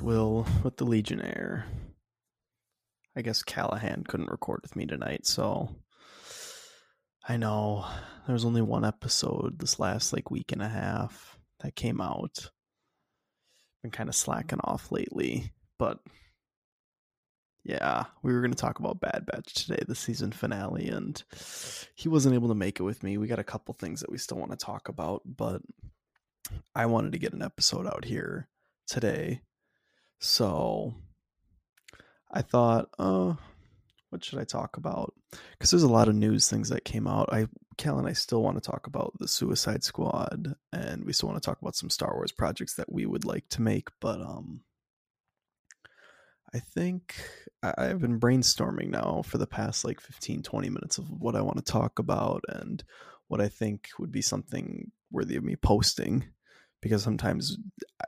Wil with the Legionnaire. I guess Callahan couldn't record with me tonight, so I know there was only one episode this last like week and a half that came out. Been kind of slacking off lately, but yeah, we were going to talk about Bad Batch today, the season finale, and he wasn't able to make it with me. We got a couple things that we still want to talk about, but I wanted to get an episode out here today. So I thought, uh, what should I talk about? Because there's a lot of news things that came out. I, Cal and I still want to talk about the Suicide Squad, and we still want to talk about some Star Wars projects that we would like to make, but um, I think I've been brainstorming now for the past like 15, 20 minutes of what I want to talk about and what I think would be something worthy of me posting. Because sometimes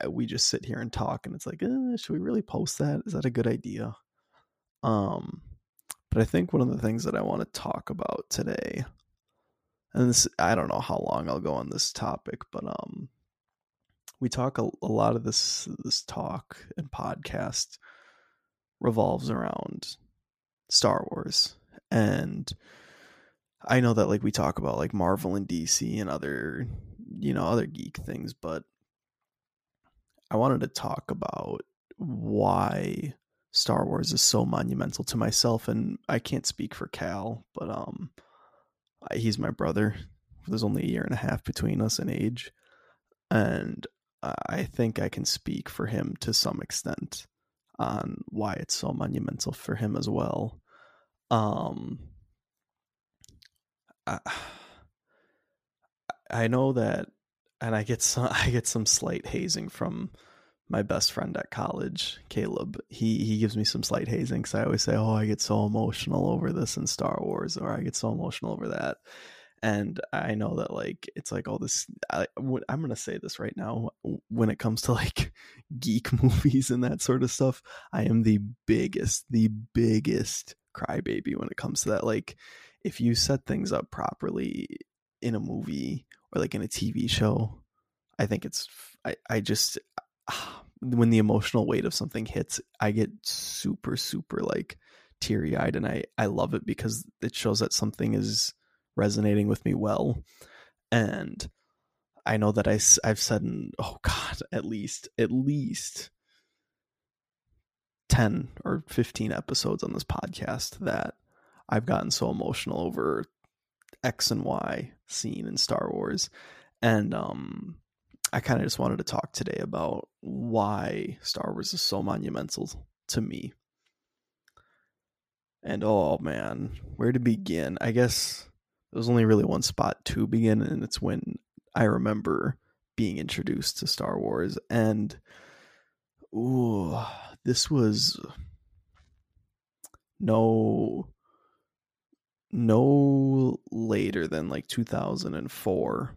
we just sit here and talk, and it's like, eh, should we really post that? Is that a good idea? Um, but I think one of the things that I want to talk about today, and this, I don't know how long I'll go on this topic, but um, we talk a, a lot of this this talk and podcast revolves around Star Wars. And I know that like we talk about like Marvel and DC and other, you know, other geek things, but I wanted to talk about why Star Wars is so monumental to myself and I can't speak for Cal, but um he's my brother. There's only a year and a half between us in age. And I think I can speak for him to some extent on why it's so monumental for him as well. Um, I know that, and I get some I get some slight hazing from my best friend at college, Caleb. He he gives me some slight hazing because I always say, "Oh, I get so emotional over this in Star Wars," or "I get so emotional over that." and i know that like it's like all this I, i'm gonna say this right now when it comes to like geek movies and that sort of stuff i am the biggest the biggest crybaby when it comes to that like if you set things up properly in a movie or like in a tv show i think it's i, I just ah, when the emotional weight of something hits i get super super like teary eyed and i i love it because it shows that something is resonating with me well. And I know that I, I've said, in, oh God, at least, at least 10 or 15 episodes on this podcast that I've gotten so emotional over X and Y scene in Star Wars. And um, I kind of just wanted to talk today about why Star Wars is so monumental to me. And oh man, where to begin? I guess there's only really one spot to begin, and it's when I remember being introduced to Star Wars. And ooh, this was no no later than like 2004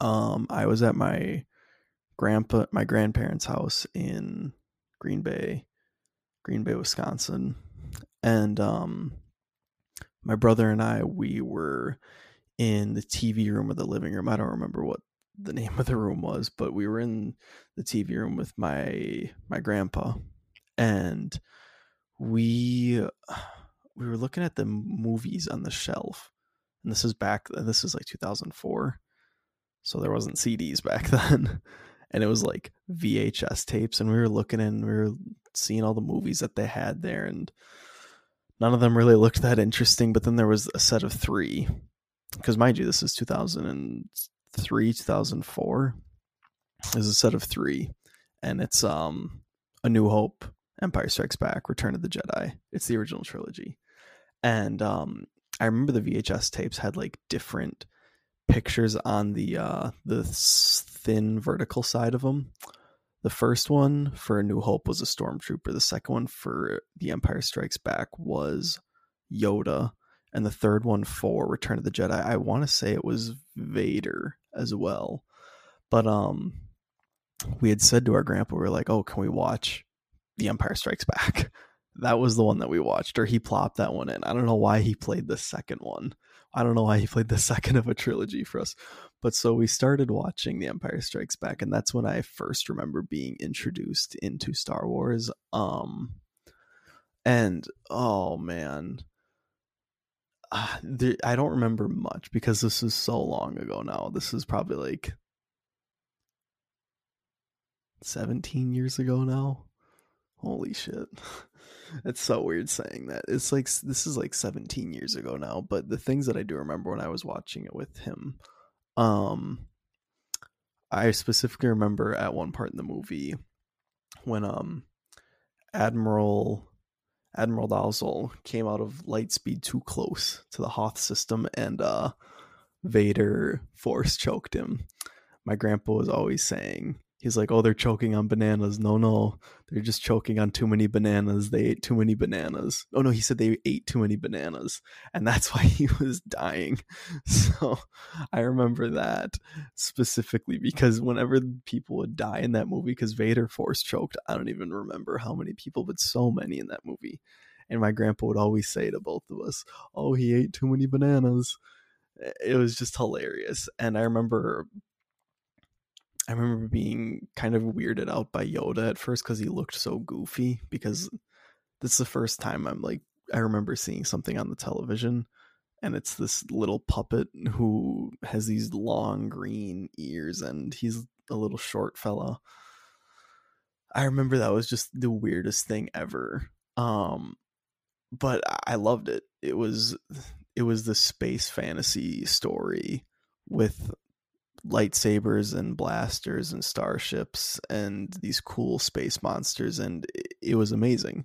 um i was at my grandpa my grandparents house in green bay green bay wisconsin. And um my brother and I, we were in the TV room or the living room. I don't remember what the name of the room was, but we were in the TV room with my my grandpa, and we we were looking at the movies on the shelf. And this is back. This is like 2004, so there wasn't CDs back then, and it was like VHS tapes. And we were looking and we were seeing all the movies that they had there, and none of them really looked that interesting. But then there was a set of three, because mind you, this is 2003, 2004. There's a set of three, and it's um, A New Hope, Empire Strikes Back, Return of the Jedi. It's the original trilogy, and um, I remember the VHS tapes had like different pictures on the uh, the thin vertical side of them the first one for A New Hope was a stormtrooper. The second one for The Empire Strikes Back was Yoda. And the third one for Return of the Jedi, I want to say it was Vader as well. But um we had said to our grandpa, we were like, oh, can we watch The Empire Strikes Back? That was the one that we watched, or he plopped that one in. I don't know why he played the second one. I don't know why he played the second of a trilogy for us. but so we started watching The Empire Strikes Back, and that's when I first remember being introduced into Star Wars. Um, and oh man, uh, I don't remember much because this is so long ago now. This is probably like 17 years ago now. Holy shit. it's so weird saying that. It's like this is like 17 years ago now, but the things that I do remember when I was watching it with him um I specifically remember at one part in the movie when um Admiral Admiral Ozzel came out of lightspeed too close to the Hoth system and uh Vader force choked him. My grandpa was always saying he's like, "Oh, they're choking on bananas." No, no, they're just choking on too many bananas. They ate too many bananas. Oh no, he said they ate too many bananas, and that's why he was dying. So I remember that specifically because whenever people would die in that movie, because Vader force choked, I don't even remember how many people, but so many in that movie. And my grandpa would always say to both of us, "Oh, he ate too many bananas." It was just hilarious, and I remember I remember being kind of weirded out by Yoda at first because he looked so goofy. Because this is the first time I'm like, I remember seeing something on the television, and it's this little puppet who has these long green ears, and he's a little short fella. I remember that was just the weirdest thing ever. Um, but I loved it. It was it was the space fantasy story with lightsabers and blasters and starships and these cool space monsters and it was amazing.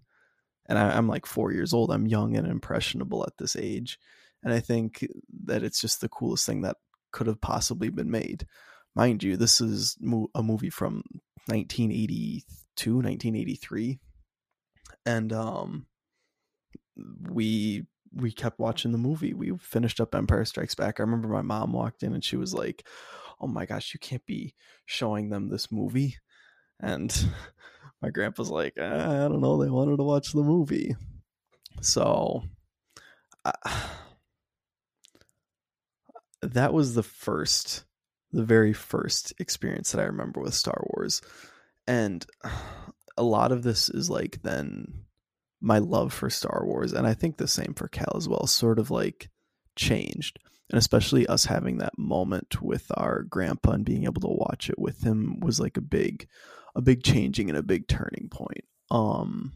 And I, am like four years old. I'm young and impressionable at this age. And i think that it's just the coolest thing that could have possibly been made. Mind you this is a movie from 1982 1983 and um we we kept watching the movie. We finished up empire strikes back. I remember my mom walked in and she was like oh my gosh, you can't be showing them this movie. And my grandpa's like, ah, I don't know, they wanted to watch the movie. So uh, that was the first, the very first experience that I remember with Star Wars. And a lot of this is like then my love for Star Wars, and I think the same for Cal as well, sort of like changed and especially us having that moment with our grandpa and being able to watch it with him was like a big a big changing and a big turning point. Um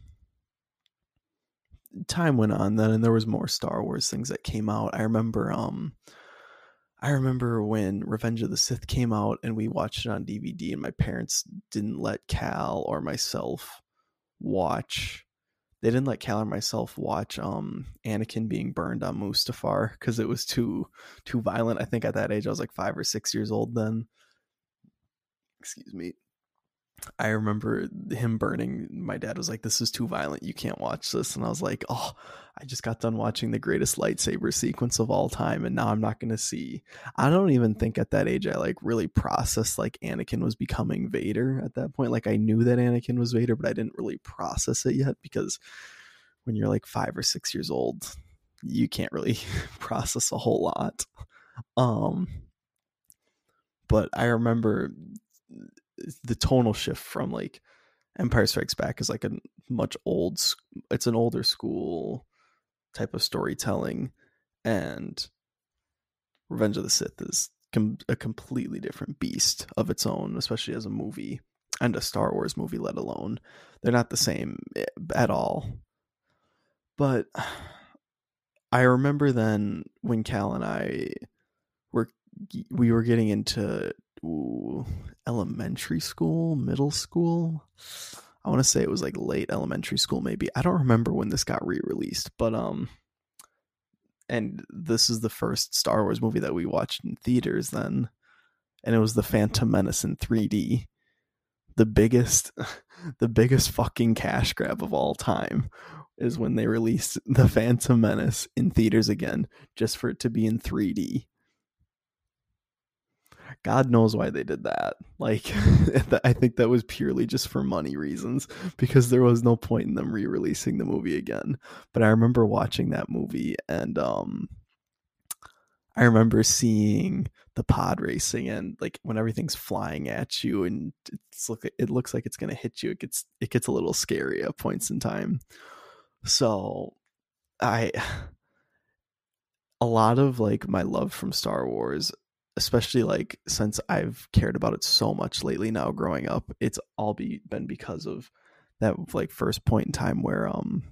time went on then and there was more star wars things that came out. I remember um i remember when revenge of the sith came out and we watched it on dvd and my parents didn't let cal or myself watch they didn't let Cal or myself watch um Anakin being burned on Mustafar because it was too too violent. I think at that age I was like five or six years old then. Excuse me. I remember him burning. My dad was like, "This is too violent. You can't watch this." And I was like, "Oh, I just got done watching the greatest lightsaber sequence of all time, and now I'm not going to see." I don't even think at that age I like really processed like Anakin was becoming Vader at that point. Like I knew that Anakin was Vader, but I didn't really process it yet because when you're like five or six years old, you can't really process a whole lot. Um, but I remember the tonal shift from like Empire Strikes Back is like a much old it's an older school type of storytelling and Revenge of the Sith is com- a completely different beast of its own especially as a movie and a Star Wars movie let alone. They're not the same eh, at all. But I remember then when Cal and I were we were getting into ooh, elementary school, middle school. I want to say it was like late elementary school, maybe. I don't remember when this got re-released, but um, and this is the first Star Wars movie that we watched in theaters then, and it was the Phantom Menace in 3D, the biggest, the biggest fucking cash grab of all time, is when they released the Phantom Menace in theaters again, just for it to be in 3D. God knows why they did that. Like, I think that was purely just for money reasons because there was no point in them re releasing the movie again. But I remember watching that movie and, um, I remember seeing the pod racing and like when everything's flying at you and it's look it looks like it's gonna hit you. It gets it gets a little scary at points in time. So I a lot of like my love from Star Wars, especially like since I've cared about it so much lately now growing up, it's all be been because of that like first point in time where um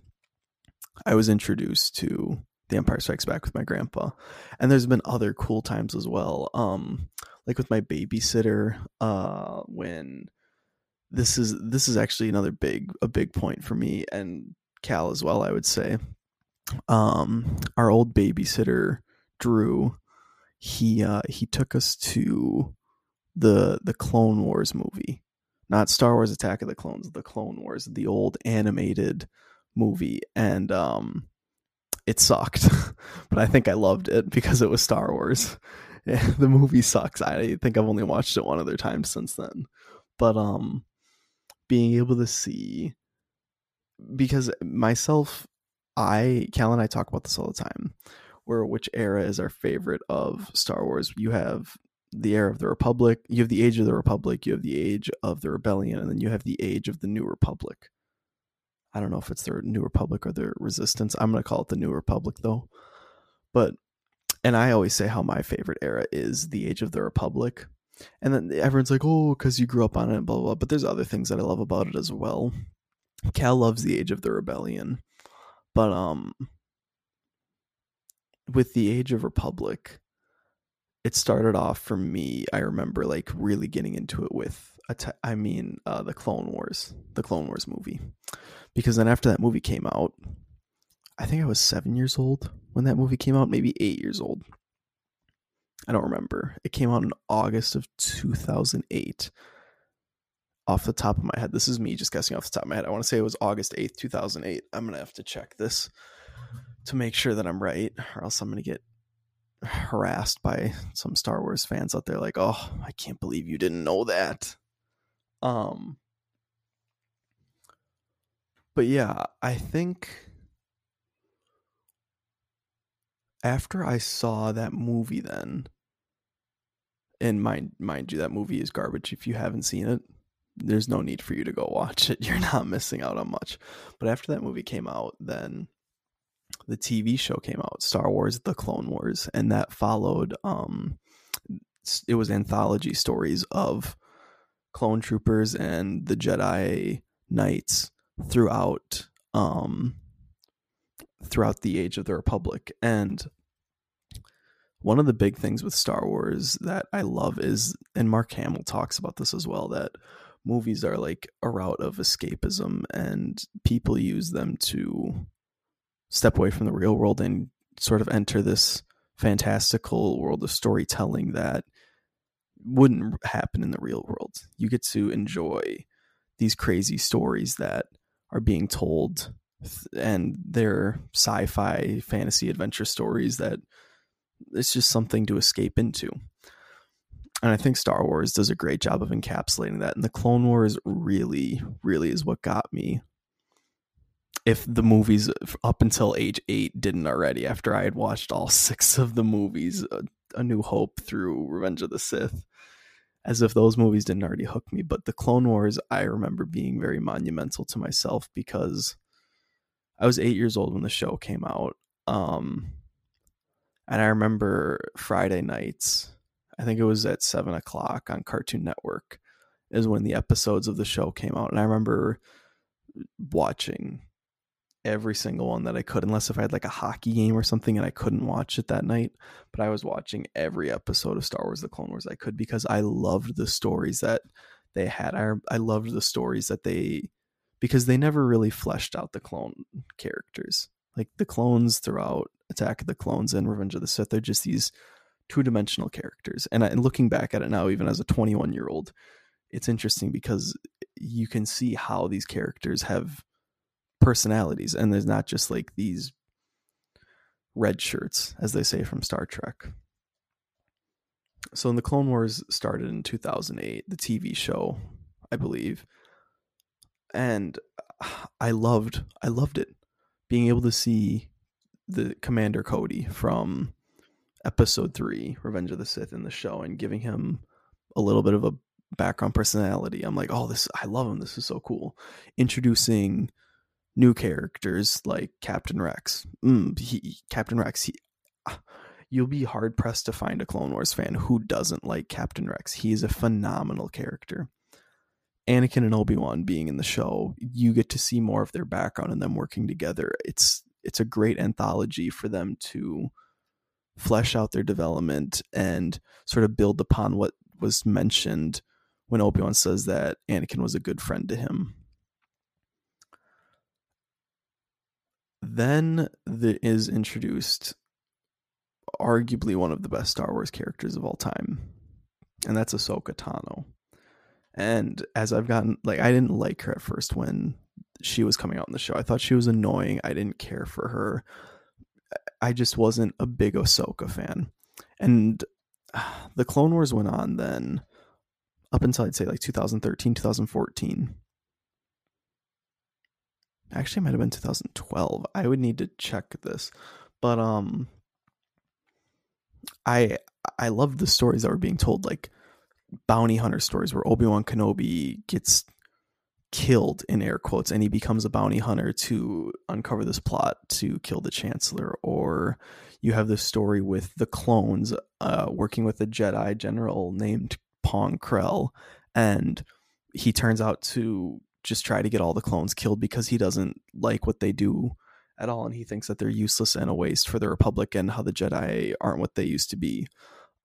I was introduced to The Empire Strikes Back with my grandpa. And there's been other cool times as well. Um like with my babysitter uh when this is this is actually another big a big point for me and Cal as well, I would say. Um our old babysitter Drew he uh he took us to the the Clone Wars movie. Not Star Wars Attack of the Clones, the Clone Wars, the old animated movie and um it sucked. But i think i loved it because it was star wars. The movie sucks. I think i've only watched it one other time since then. But um being able to see because myself i cal and i talk about this all the time where which era is our favorite of star wars you have the era of the republic you have the age of the republic you have the age of the rebellion and then you have the age of the new republic I don't know if it's the New Republic or the Resistance. I'm going to call it the New Republic though. But and I always say how my favorite era is the Age of the Republic. And then everyone's like, "Oh, cuz you grew up on it, blah, blah blah." But there's other things that I love about it as well. Cal loves the Age of the Rebellion. But um with the Age of Republic, it started off for me. I remember like really getting into it with I mean uh, the Clone Wars, the Clone Wars movie because then after that movie came out, I think I was seven years old when that movie came out, maybe eight years old. I don't remember. It came out in August of 2008. Off the top of my head, this is me just guessing off the top of my head. I want to say it was August 8th, 2008. I'm going to have to check this to make sure that I'm right, or else I'm going to get harassed by some Star Wars fans out there like, "Oh, I can't believe you didn't know that." Um but yeah, I think after I saw that movie then and mind mind you that movie is garbage if you haven't seen it there's no need for you to go watch it you're not missing out on much but after that movie came out then the TV show came out Star Wars the Clone Wars and that followed um it was anthology stories of clone troopers and the Jedi knights throughout um throughout the age of the republic. And one of the big things with Star Wars that I love is and Mark Hamill talks about this as well that movies are like a route of escapism and people use them to step away from the real world and sort of enter this fantastical world of storytelling that wouldn't happen in the real world. You get to enjoy these crazy stories that are being told and they're sci-fi fantasy adventure stories that it's just something to escape into and i think star wars does a great job of encapsulating that and the clone wars really really is what got me if the movies up until age 8 didn't already after i had watched all six of the movies a, a new hope through revenge of the sith as if those movies didn't already hook me. But the Clone Wars, I remember being very monumental to myself because I was eight years old when the show came out. Um, and I remember Friday nights, I think it was at seven o'clock on Cartoon Network, is when the episodes of the show came out. And I remember watching every single one that I could, unless if I had like a hockey game or something and I couldn't watch it that night. But I was watching every episode of Star Wars: The Clone Wars I could because I loved the stories that they had. I I loved the stories that they because they never really fleshed out the clone characters. Like the clones throughout Attack of the Clones and Revenge of the Sith, they're just these two dimensional characters. And, I, and looking back at it now, even as a 21 year old, it's interesting because you can see how these characters have personalities and there's not just like these red shirts as they say from Star Trek. So when the Clone Wars started in 2008, the TV show, I believe, and I loved I loved it being able to see the Commander Cody from episode 3 Revenge of the Sith in the show and giving him a little bit of a background personality. I'm like, "Oh, this I love him. This is so cool." Introducing new characters like Captain Rex. Mm, he, Captain Rex, he, you'll be hard pressed to find a Clone Wars fan who doesn't like Captain Rex. He is a phenomenal character. Anakin and Obi Wan being in the show, you get to see more of their background and them working together. It's it's a great anthology for them to flesh out their development and sort of build upon what was mentioned when Obi Wan says that Anakin was a good friend to him. Then there is introduced arguably one of the best Star Wars characters of all time, and that's Ahsoka Tano. And as I've gotten, like, I didn't like her at first when she was coming out in the show. I thought she was annoying. I didn't care for her. I just wasn't a big Ahsoka fan. And the Clone Wars went on then up until I'd say like 2013, 2014. Actually, it might have been 2012. I would need to check this. But um I I love the stories that were being told, like bounty hunter stories where Obi Wan Kenobi gets killed in air quotes and he becomes a bounty hunter to uncover this plot to kill the chancellor or you have this story with the clones uh, working with a jedi general named pong krell and he turns out to just try to get all the clones killed because he doesn't like what they do at all and he thinks that they're useless and a waste for the republic and how the jedi aren't what they used to be.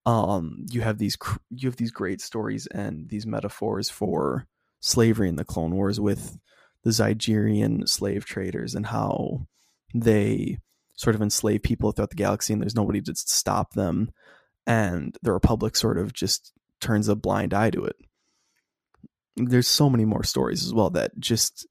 Um you have these you have these great stories and these metaphors for slavery in the clone wars with the Zygerian slave traders and how they sort of enslave people throughout the galaxy and there's nobody to stop them and the republic sort of just turns a blind eye to it there's so many more stories as well that just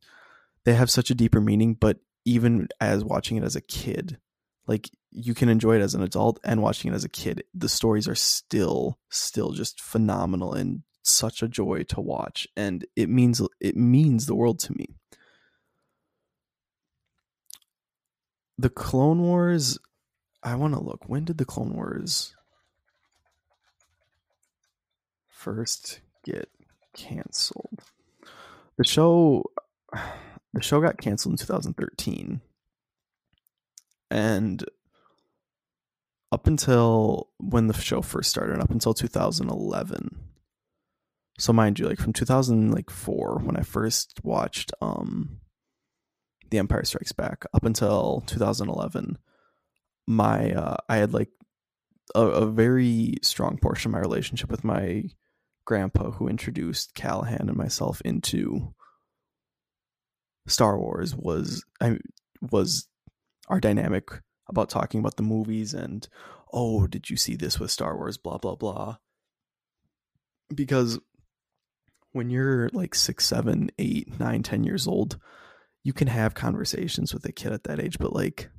they have such a deeper meaning but even as watching it as a kid like you can enjoy it as an adult and watching it as a kid the stories are still still just phenomenal and such a joy to watch and it means it means the world to me. The clone wars i want to look when did the clone wars first get canceled. The show the show got canceled in 2013 and up until when the show first started up until 2011 so mind you like from 2004 when i first watched um the empire strikes back up until 2011 my uh i had like a, a very strong portion of my relationship with my grandpa who introduced callahan and myself into Star Wars was I was our dynamic about talking about the movies and oh did you see this with Star Wars? blah blah blah. Because when you're like six seven eight nine ten years old you can have conversations with a kid at that age but like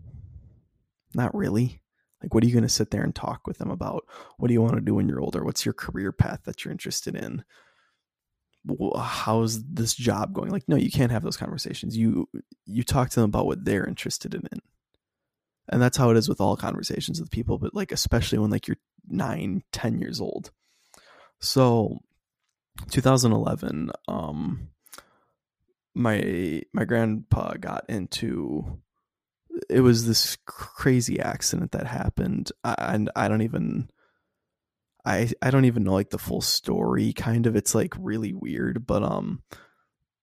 not really like what are you going to sit there and talk with them about? What do you want to do when you're older? What's your career path that you're interested in? How's this job going? Like no you can't have those conversations. You you talk to them about what they're interested in and that's how it is with all conversations with people but like especially when like you're nine ten years old. So 2011 um my my grandpa got into it was this crazy accident that happened and I don't even I I don't even know like the full story kind of. It's like really weird but um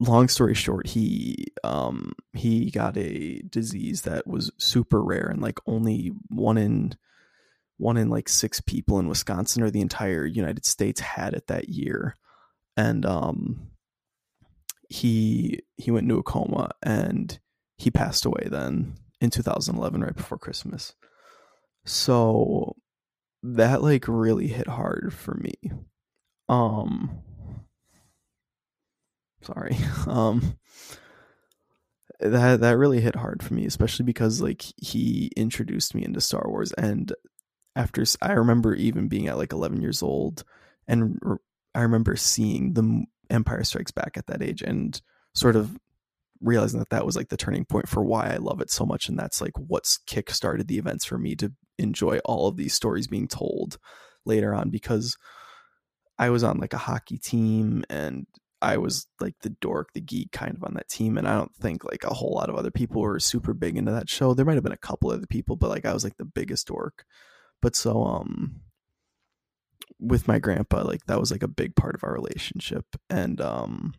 long story short he um he got a disease that was super rare and like only one in one in like six people in Wisconsin or the entire United States had it that year. And um he he went into a coma and he passed away then in 2011 right before Christmas so that like really hit hard for me. Um sorry. Um that that really hit hard for me especially because like he introduced me into Star Wars and after I remember even being at like 11 years old and I remember seeing the Empire Strikes Back at that age and sort of realizing that that was like the turning point for why I love it so much. And that's like what's kick started the events for me to enjoy all of these stories being told later on because I was on like a hockey team and I was like the dork, the geek kind of on that team. And I don't think like a whole lot of other people were super big into that show. There might have been a couple other people, but like I was like the biggest dork. But so, um, with my grandpa, like that was like a big part of our relationship. And, um,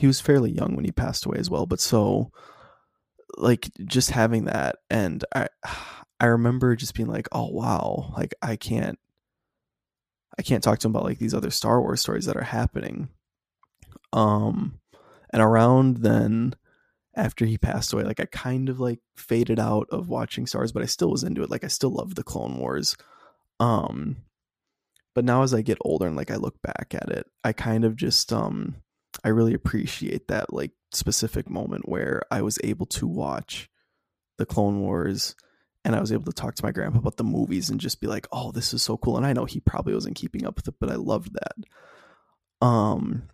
he was fairly young when he passed away as well. But so, like, just having that, and I, I remember just being like, oh wow, like I can't, I can't talk to him about like these other Star Wars stories that are happening um, and around then, after he passed away, like I kind of like faded out of watching stars, but I still was into it. Like I still loved the Clone Wars. Um, but now as I get older and like I look back at it, I kind of just um I really appreciate that like specific moment where I was able to watch the Clone Wars and I was able to talk to my grandpa about the movies and just be like, "Oh, this is so cool." And I know he probably wasn't keeping up with it, but I loved that. Um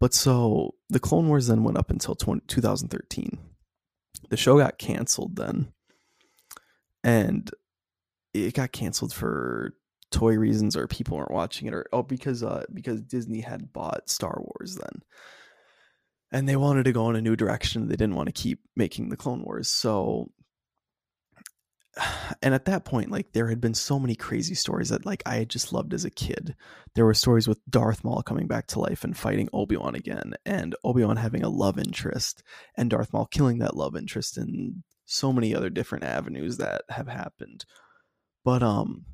but so the Clone Wars then went up until 20, 2013. The show got canceled then. And it got canceled for toy reasons or people weren't watching it or oh because uh because Disney had bought Star Wars then. And they wanted to go in a new direction. They didn't want to keep making the Clone Wars. So and at that point like there had been so many crazy stories that like I had just loved as a kid. There were stories with Darth Maul coming back to life and fighting Obi-Wan again and Obi-Wan having a love interest and Darth Maul killing that love interest and so many other different avenues that have happened. But um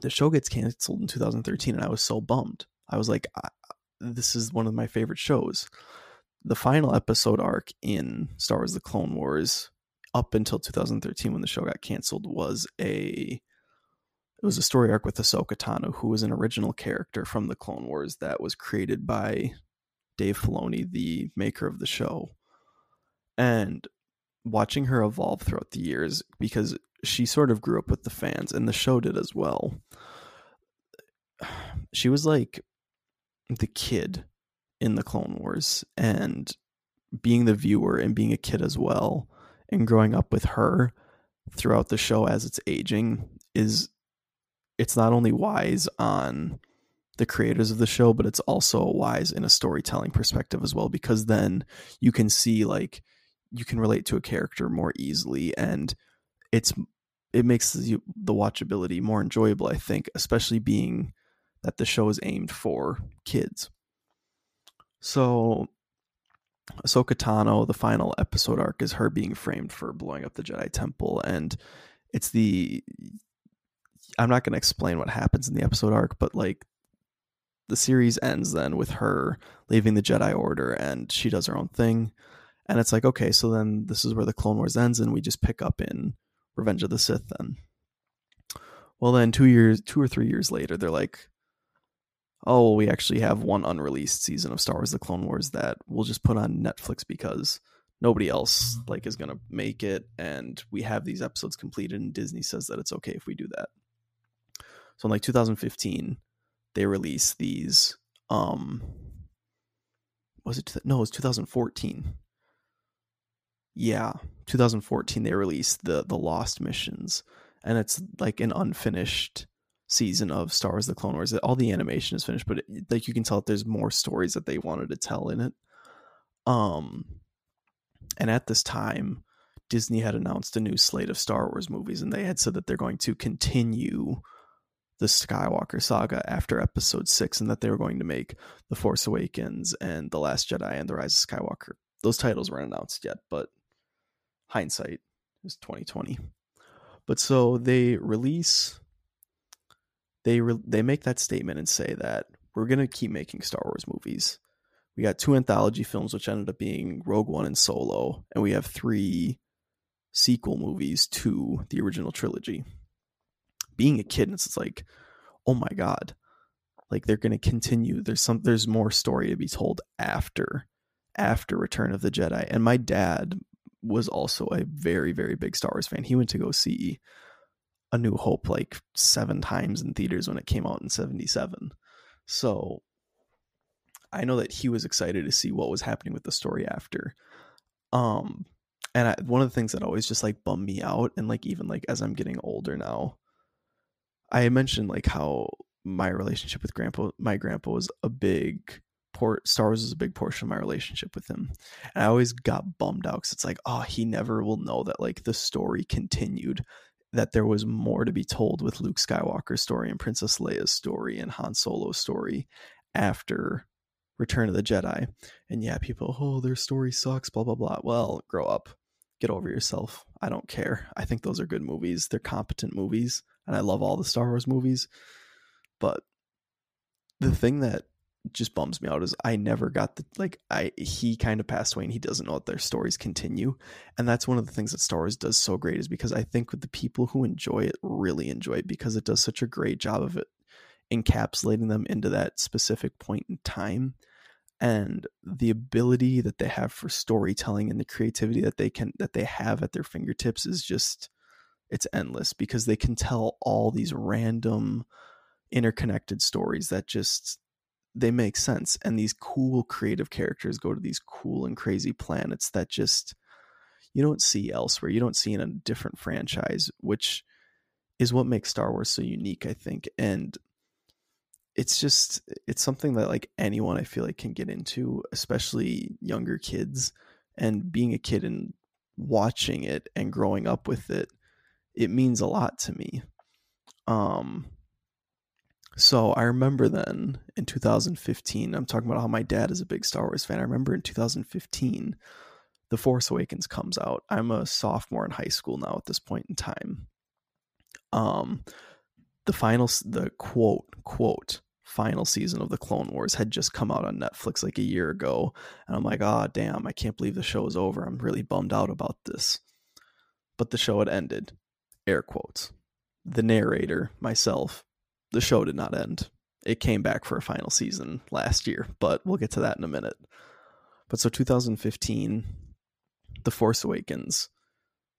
the show gets canceled in 2013 and I was so bummed. I was like this is one of my favorite shows. The final episode arc in Star Wars the Clone Wars up until 2013 when the show got canceled was a it was a story arc with Ahsoka Tano, who was an original character from the Clone Wars that was created by Dave Filoni, the maker of the show. And watching her evolve throughout the years, because she sort of grew up with the fans, and the show did as well. She was like the kid in the Clone Wars, and being the viewer and being a kid as well and growing up with her throughout the show as it's aging is it's not only wise on the creators of the show but it's also wise in a storytelling perspective as well because then you can see like you can relate to a character more easily and it's it makes the, the watchability more enjoyable i think especially being that the show is aimed for kids so Ahsoka Tano, the final episode arc is her being framed for blowing up the Jedi Temple, and it's the. I'm not going to explain what happens in the episode arc, but like the series ends then with her leaving the Jedi Order and she does her own thing. And it's like, okay, so then this is where the Clone Wars ends, and we just pick up in Revenge of the Sith then. Well, then two years, two or three years later, they're like, oh, we actually have one unreleased season of Star Wars: The Clone Wars that we'll just put on Netflix because nobody else mm-hmm. like is gonna make it, and we have these episodes completed, and Disney says that it's okay if we do that. So in like 2015, they release these. Um, was it no? It was 2014. Yeah, 2014. They released the the Lost missions, and it's like an unfinished season of Star Wars: The Clone Wars. All the animation is finished, but it, like you can tell that there's more stories that they wanted to tell in it. Um, and at this time, Disney had announced a new slate of Star Wars movies, and they had said that they're going to continue the Skywalker saga after Episode Six, and that they were going to make The Force Awakens and The Last Jedi and The Rise of Skywalker. Those titles weren't announced yet, but hindsight is twenty twenty. But so they release they re- they make that statement and say that we're going to keep making Star Wars movies. We got two anthology films, which ended up being Rogue One and Solo, and we have three sequel movies to the original trilogy. Being a kid, it's like, oh my god, like they're going to continue. There's some, there's more story to be told after, after Return of the Jedi. And my dad was also a very, very big Star Wars fan. He went to go see a New Hope like seven times in theaters when it came out in 77. So I know that he was excited to see what was happening with the story after. Um, and I, one of the things that always just like bummed me out, and like even like as I'm getting older now, I mentioned like how my relationship with grandpa, my grandpa was a big port. Star Wars is a big portion of my relationship with him, and I always got bummed out because it's like, oh, he never will know that like the story continued, that there was more to be told with Luke Skywalker's story and Princess Leia's story and Han Solo's story after Return of the Jedi. And yeah, people, oh, their story sucks, blah, blah, blah. Well, grow up. Get over yourself. I don't care. I think those are good movies. They're competent movies. And I love all the Star Wars movies. But the thing that just bums me out is I never got the like I he kind of passed away and he doesn't know that their stories continue. And that's one of the things that Star Wars does so great is because I think with the people who enjoy it really enjoy it because it does such a great job of it encapsulating them into that specific point in time and the ability that they have for storytelling and the creativity that they can that they have at their fingertips is just it's endless because they can tell all these random interconnected stories that just they make sense and these cool creative characters go to these cool and crazy planets that just you don't see elsewhere you don't see in a different franchise which is what makes Star Wars so unique I think and it's just it's something that like anyone I feel like can get into, especially younger kids. And being a kid and watching it and growing up with it, it means a lot to me. Um so I remember then in 2015, I'm talking about how my dad is a big Star Wars fan. I remember in 2015, The Force Awakens comes out. I'm a sophomore in high school now at this point in time. Um the final the quote quote final season of the clone wars had just come out on netflix like a year ago and i'm like ah oh, damn i can't believe the show is over i'm really bummed out about this but the show had ended air quotes the narrator myself the show did not end it came back for a final season last year but we'll get to that in a minute but so 2015 the force awakens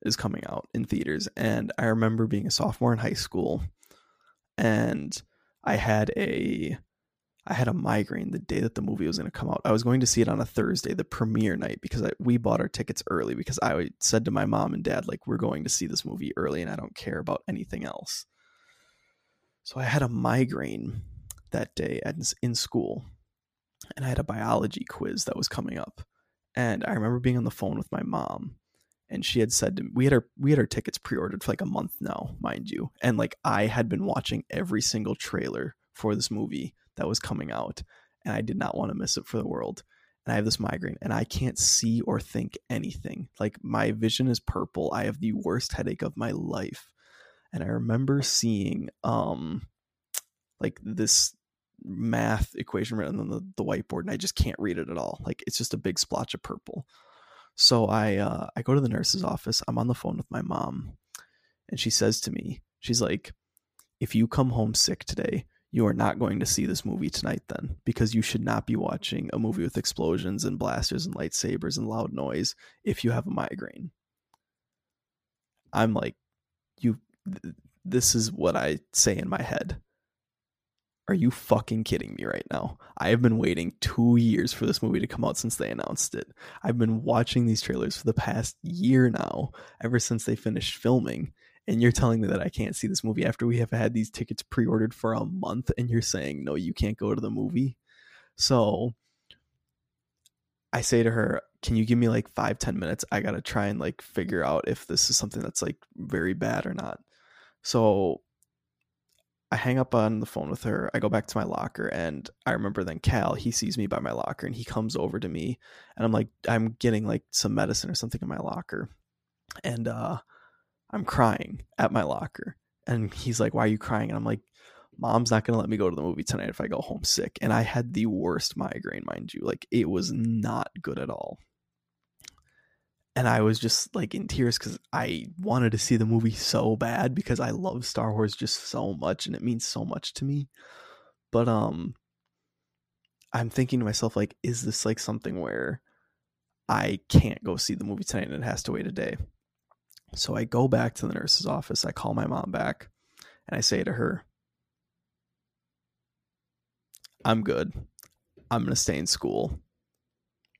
is coming out in theaters and i remember being a sophomore in high school and I had a I had a migraine the day that the movie was going to come out. I was going to see it on a Thursday, the premiere night, because I, we bought our tickets early. Because I said to my mom and dad, like, we're going to see this movie early, and I don't care about anything else. So I had a migraine that day at, in school, and I had a biology quiz that was coming up. And I remember being on the phone with my mom, and she had said to me, we had our we had our tickets pre-ordered for like a month now, mind you. And like I had been watching every single trailer for this movie that was coming out, and I did not want to miss it for the world. And I have this migraine and I can't see or think anything. Like my vision is purple. I have the worst headache of my life. And I remember seeing um like this math equation written on the, the whiteboard and I just can't read it at all. Like it's just a big splotch of purple. So I uh, I go to the nurse's office. I'm on the phone with my mom, and she says to me, she's like, "If you come home sick today, you are not going to see this movie tonight then because you should not be watching a movie with explosions and blasters and lightsabers and loud noise if you have a migraine." I'm like, "You th- this is what I say in my head. Are you fucking kidding me right now? I have been waiting two years for this movie to come out since they announced it. I've been watching these trailers for the past year now, ever since they finished filming. And you're telling me that I can't see this movie after we have had these tickets pre ordered for a month, and you're saying, no, you can't go to the movie? So I say to her, can you give me like five, ten minutes? I gotta try and like figure out if this is something that's like very bad or not. So I hang up on the phone with her. I go back to my locker, and I remember then Cal, he sees me by my locker and he comes over to me, and I'm like, I'm getting like some medicine or something in my locker, and uh, I'm crying at my locker, and he's like, "Why are you crying?" And I'm like, "Mom's not gonna let me go to the movie tonight if I go home sick." And I had the worst migraine, mind you, like it was not good at all and I was just like in tears because I wanted to see the movie so bad because I love Star Wars just so much and it means so much to me. But um I'm thinking to myself like is this like something where I can't go see the movie tonight and it has to wait a day. So I go back to the nurse's office, I call my mom back and I say to her I'm good. I'm going to stay in school.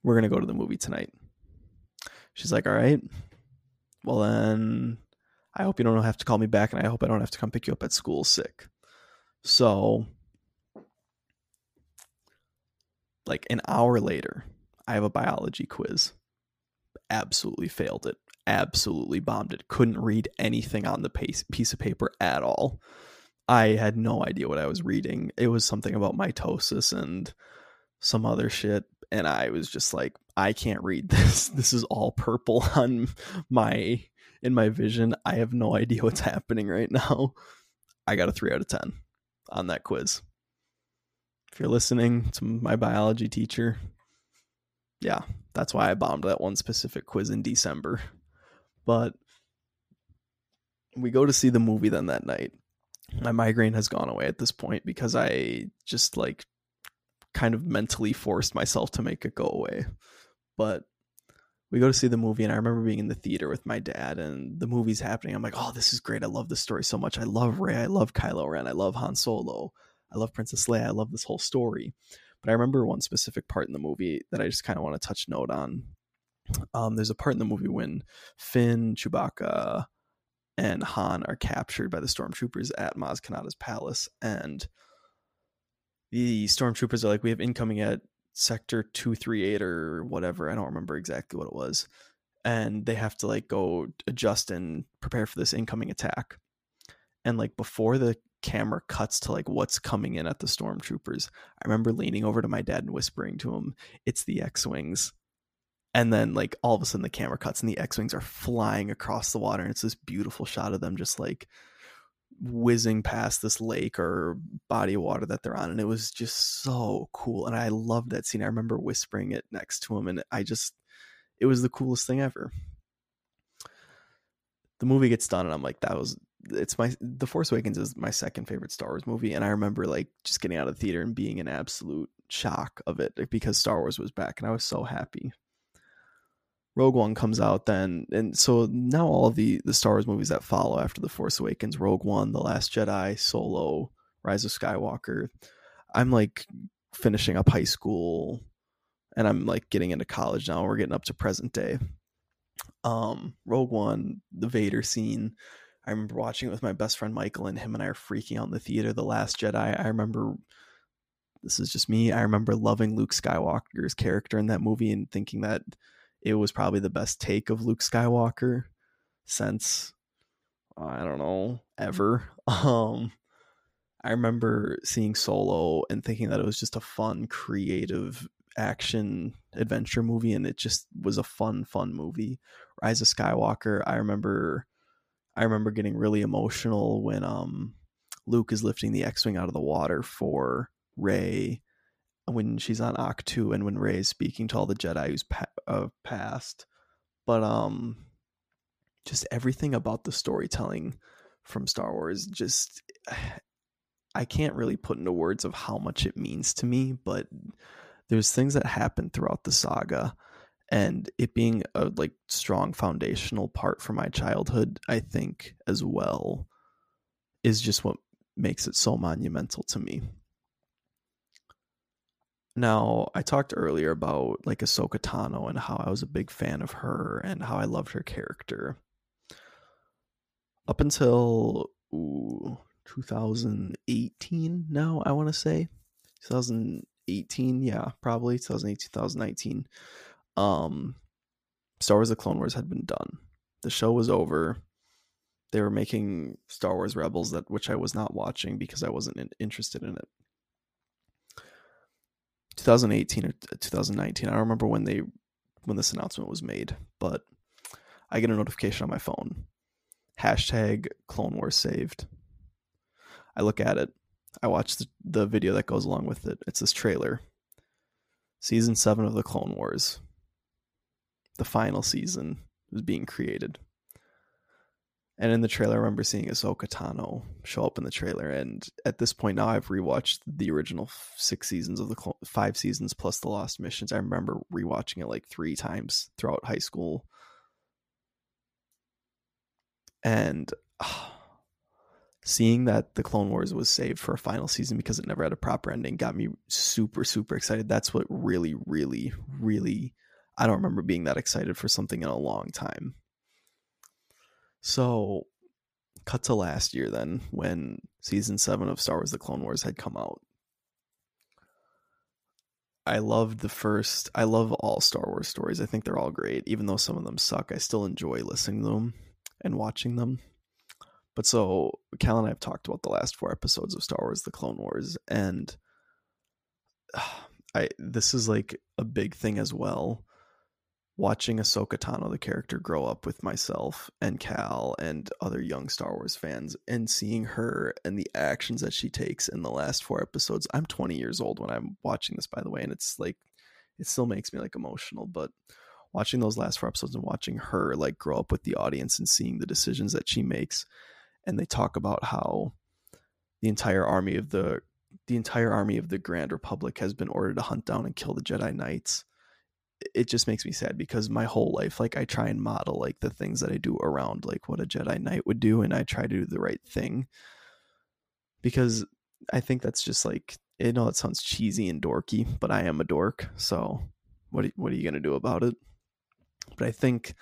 We're going to go to the movie tonight She's like, all right, well then I hope you don't have to call me back and I hope I don't have to come pick you up at school sick. So like an hour later, I have a biology quiz. Absolutely failed it. Absolutely bombed it. Couldn't read anything on the piece of paper at all. I had no idea what I was reading. It was something about mitosis and some other shit. And I was just like, I can't read this. This is all purple on my in my vision. I have no idea what's happening right now. I got a three out of ten on that quiz if you're listening to my biology teacher, yeah, that's why I bombed that one specific quiz in December. But we go to see the movie then that night. My migraine has gone away at this point because I just like kind of mentally forced myself to make it go away. But we go to see the movie, and I remember being in the theater with my dad, and the movie's happening. I'm like, oh, this is great. I love this story so much. I love Rey I love Kylo Ren. I love Han Solo. I love Princess Leia. I love this whole story. But I remember one specific part in the movie that I just kind of want to touch note on. Um, there's a part in the movie when Finn, Chewbacca, and Han are captured by the stormtroopers at Maz Kanata's palace, and the stormtroopers are like, "We have incoming at Sector two three eight or whatever. I don't remember exactly what it was." And they have to like go adjust and prepare for this incoming attack. And like before the camera cuts to like what's coming in at the stormtroopers. I remember leaning over to my dad and whispering to him, "It's the X-wings." And then like all of a sudden the camera cuts and the X-wings are flying across the water and it's this beautiful shot of them just like whizzing past this lake or body of water that they're on and it was just so cool and I loved that scene. I remember whispering it next to him and I just it was the coolest thing ever. The movie gets done and I'm like that was it's my the force awakens is my second favorite star wars movie and i remember like just getting out of the theater and being in absolute shock of it because star wars was back and i was so happy rogue one comes out then and so now all the the star wars movies that follow after the force awakens rogue one the last jedi solo rise of skywalker i'm like finishing up high school and i'm like getting into college now we're getting up to present day um rogue one the vader scene I remember watching it with my best friend Michael, and him and I are freaking out in the theater. The Last Jedi. I remember this is just me. I remember loving Luke Skywalker's character in that movie and thinking that it was probably the best take of Luke Skywalker since I don't know ever. Um, I remember seeing Solo and thinking that it was just a fun, creative action adventure movie, and it just was a fun, fun movie. Rise of Skywalker. I remember I remember getting really emotional when um Luke is lifting the X-wing out of the water for Rey when she's on Ahch-To and when Rey is speaking to all the Jedi who's pa- uh, passed. But um just everything about the storytelling from Star Wars just I can't really put into words of how much it means to me, but there's things that happen throughout the saga and it being a like strong foundational part for my childhood i think as well is just what makes it so monumental to me now i talked earlier about like ahsoka tano and how i was a big fan of her and how i loved her character up until ooh, 2018 now i want to say 2018 yeah probably 2018 2019 um Star Wars the Clone Wars had been done. The show was over. They were making Star Wars Rebels that which I was not watching because I wasn't interested in it. 2018 or uh, 2019, I remember when they when this announcement was made, but I get a notification on my phone. Hashtag Clone Wars saved. I look at it. I watch the, the video that goes along with it. It's this trailer. Season 7 of the Clone Wars the final season is being created. And in the trailer, I remember seeing Ahsoka Tano show up in the trailer. And at this point now, I've rewatched the original six seasons of the cl- five seasons plus the Lost Missions. I remember rewatching it like three times throughout high school. And uh, seeing that the Clone Wars was saved for a final season because it never had a proper ending got me super, super excited. That's what really, really, really I don't remember being that excited for something in a long time. So, cut to last year then when season 7 of Star Wars The Clone Wars had come out. I loved the first I love all Star Wars stories. I think they're all great. Even though some of them suck, I still enjoy listening to them and watching them. But so Cal and I have talked about the last four episodes of Star Wars The Clone Wars and I this is like a big thing as well watching Ahsoka Tano, the character, grow up with myself and Cal and other young Star Wars fans, and seeing her and the actions that she takes in the last four episodes. I'm 20 years old when I'm watching this, by the way, and it's like it still makes me like emotional. But watching those last four episodes and watching her like grow up with the audience and seeing the decisions that she makes, and they talk about how the entire army of the the entire army of the Grand Republic has been ordered to hunt down and kill the Jedi Knights it just makes me sad because my whole life like i try and model like the things that i do around like what a jedi knight would do and i try to do the right thing. Because i think that's just like you know it sounds cheesy and dorky but i am a dork so what what are you going to do about it? But i think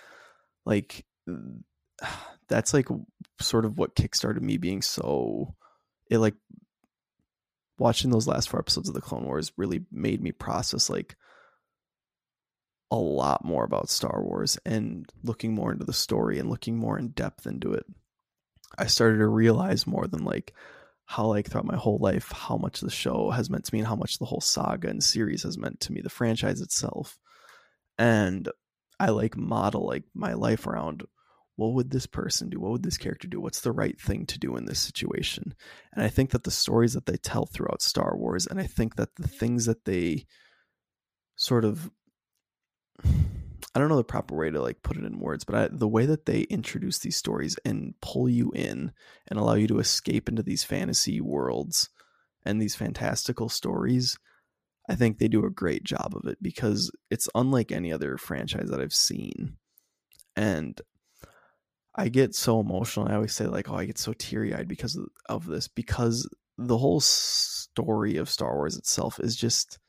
like that's like sort of what kickstarted me being so it like watching those last four episodes of the clone wars really made me process like a lot more about Star Wars and looking more into the story and looking more in depth into it, I started to realize more than like how like throughout my whole life how much the show has meant to me and how much the whole saga and series has meant to me, the franchise itself. And I like model like my life around what would this person do? What would this character do? What's the right thing to do in this situation? And I think that the stories that they tell throughout Star Wars, and I think that the things that they sort of I don't know the proper way to like put it in words, but I, the way that they introduce these stories and pull you in and allow you to escape into these fantasy worlds and these fantastical stories, I think they do a great job of it because it's unlike any other franchise that I've seen. And I get so emotional. I always say like, "Oh, I get so teary-eyed because of, of this because the whole story of Star Wars itself is just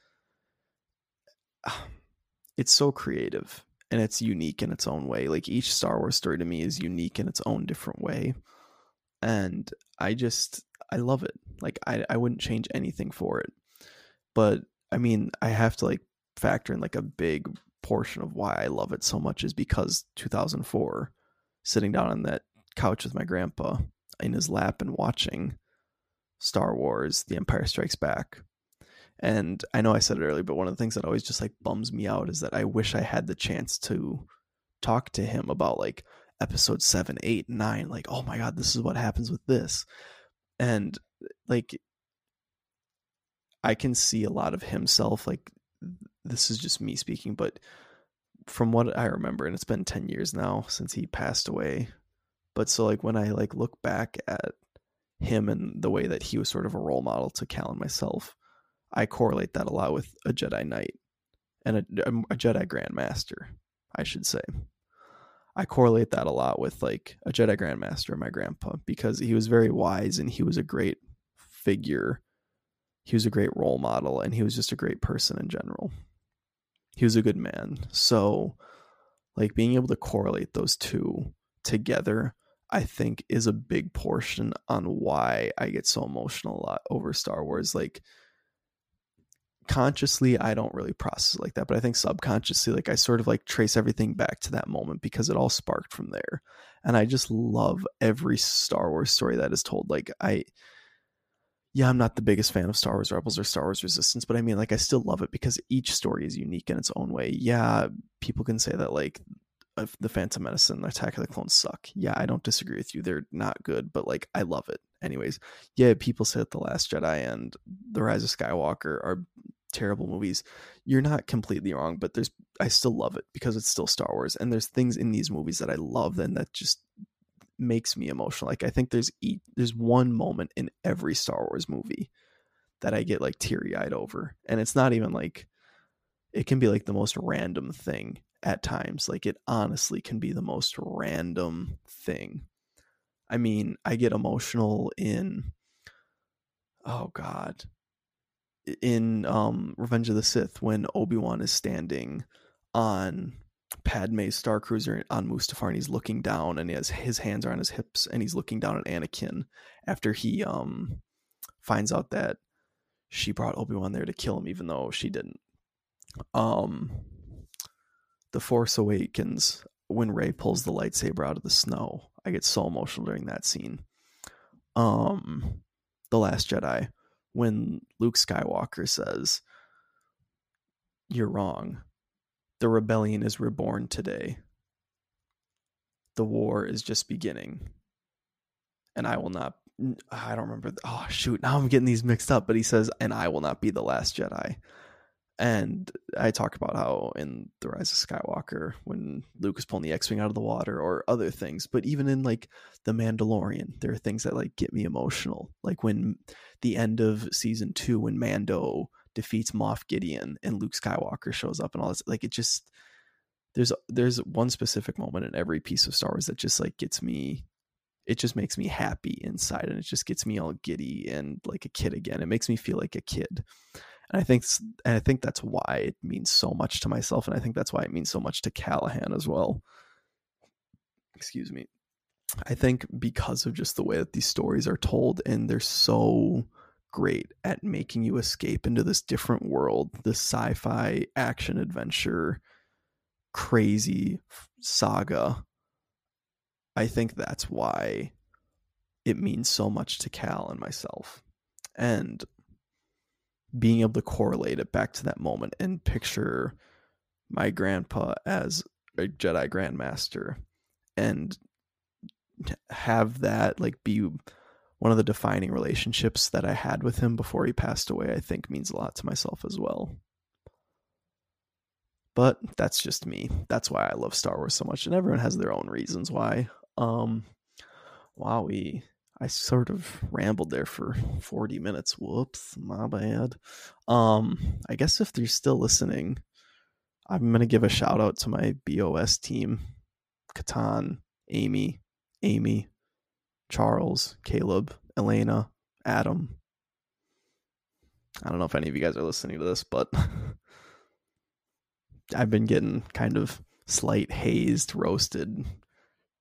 ah, it's so creative and it's unique in its own way. Like each Star Wars story to me is unique in its own different way. And I just I love it. Like I I wouldn't change anything for it. But I mean, I have to like factor in like a big portion of why I love it so much is because 2004 sitting down on that couch with my grandpa in his lap and watching Star Wars The Empire Strikes Back and I know I said it earlier, but one of the things that always just like bums me out is that I wish I had the chance to talk to him about like episode seven, eight, nine. Like, oh my God, this is what happens with this. And like, I can see a lot of himself. Like, this is just me speaking, but from what I remember, and it's been 10 years now since he passed away. But so, like, when I like look back at him and the way that he was sort of a role model to Cal and myself, I correlate that a lot with a Jedi Knight and a, um, a Jedi Grandmaster, I should say. I correlate that a lot with like a Jedi Grandmaster my grandpa because he was very wise and he was a great figure. He was a great role model and he was just a great person in general. He was a good man. So, like being able to correlate those two together, I think is a big portion on why I get so emotional a lot over Star Wars. Like, consciously I don't really process like that, but I think subconsciously, like I sort of like trace everything back to that moment because it all sparked from there. And I just love every Star Wars story that is told. Like I yeah, I'm not the biggest fan of Star Wars Rebels or Star Wars Resistance, but I mean like I still love it because each story is unique in its own way. Yeah, people can say that like the Phantom Menace Attack of the Clones suck. Yeah, I don't disagree with you. They're not good, but like I love it. Anyways, yeah, people say that The Last Jedi and The Rise of Skywalker are terrible movies, you're not completely wrong, but there's I still love it because it's still Star Wars and there's things in these movies that I love and that just makes me emotional. Like I think there's e- there's one moment in every Star Wars movie that I get like teary-eyed over and it's not even like it can be like the most random thing at times. Like it honestly can be the most random thing. I mean, I get emotional in oh god in um Revenge of the Sith when Obi-Wan is standing on Padme's Star Cruiser on Mustafar, and he's looking down, and he has his hands are on his hips, and he's looking down at Anakin after he um finds out that she brought Obi Wan there to kill him, even though she didn't. Um, The Force Awakens when Rey pulls the lightsaber out of the snow. I get so emotional during that scene. Um, The Last Jedi when Luke Skywalker says, "You're wrong." The rebellion is reborn today. The war is just beginning. And I will not I don't remember. Oh shoot, now I'm getting these mixed up, but he says and I will not be the last Jedi. And I talk about how in The Rise of Skywalker when Luke is pulling the X-wing out of the water or other things, but even in like The Mandalorian, there are things that like get me emotional. Like when the end of season 2 when Mando defeats Moff Gideon and Luke Skywalker shows up and all this like it just there's there's one specific moment in every piece of Star Wars that just like gets me it just makes me happy inside and it just gets me all giddy and like a kid again. It makes me feel like a kid. And I think and I think that's why it means so much to myself and I think that's why it means so much to Callahan as well. Excuse me. I think because of just the way that these stories are told and they're so great at making you escape into this different world, this sci-fi action adventure crazy saga. I think that's why it means so much to Cal and myself. And being able to correlate it back to that moment and picture my grandpa as a Jedi Grandmaster and have that like be one of the defining relationships that I had with him before he passed away, I think means a lot to myself as well. But that's just me. That's why I love Star Wars so much, and everyone has their own reasons why. Um, wow, we I sort of rambled there for 40 minutes. Whoops, my bad. Um, I guess if they're still listening, I'm gonna give a shout out to my BOS team, Katan, Amy, Amy, Charles, Caleb, Elena, Adam. I don't know if any of you guys are listening to this, but I've been getting kind of slight hazed, roasted,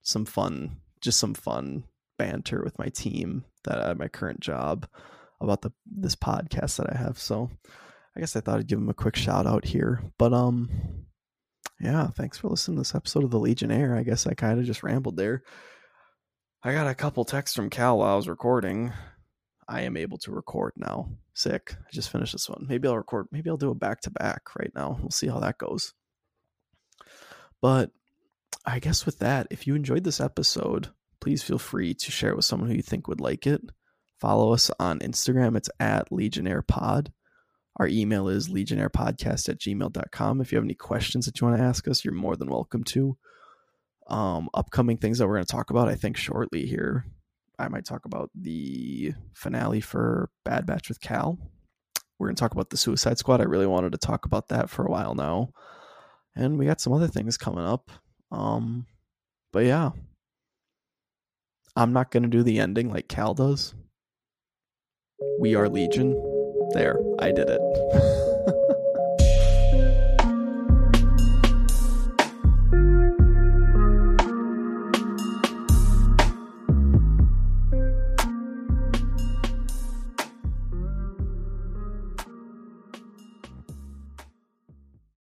some fun, just some fun banter with my team that at my current job about the this podcast that I have. So I guess I thought I'd give them a quick shout out here. But um yeah, thanks for listening to this episode of the Legionnaire. I guess I kind of just rambled there. I got a couple texts from Cal while I was recording. I am able to record now. Sick. I just finished this one. Maybe I'll record, maybe I'll do a back to back right now. We'll see how that goes. But I guess with that, if you enjoyed this episode, please feel free to share it with someone who you think would like it. Follow us on Instagram. It's at Legionnaire Pod. Our email is legionnairepodcast at gmail.com. If you have any questions that you want to ask us, you're more than welcome to um, upcoming things that we're going to talk about, I think, shortly here. I might talk about the finale for Bad Batch with Cal. We're going to talk about the Suicide Squad. I really wanted to talk about that for a while now. And we got some other things coming up. Um, but yeah, I'm not going to do the ending like Cal does. We are Legion. There, I did it.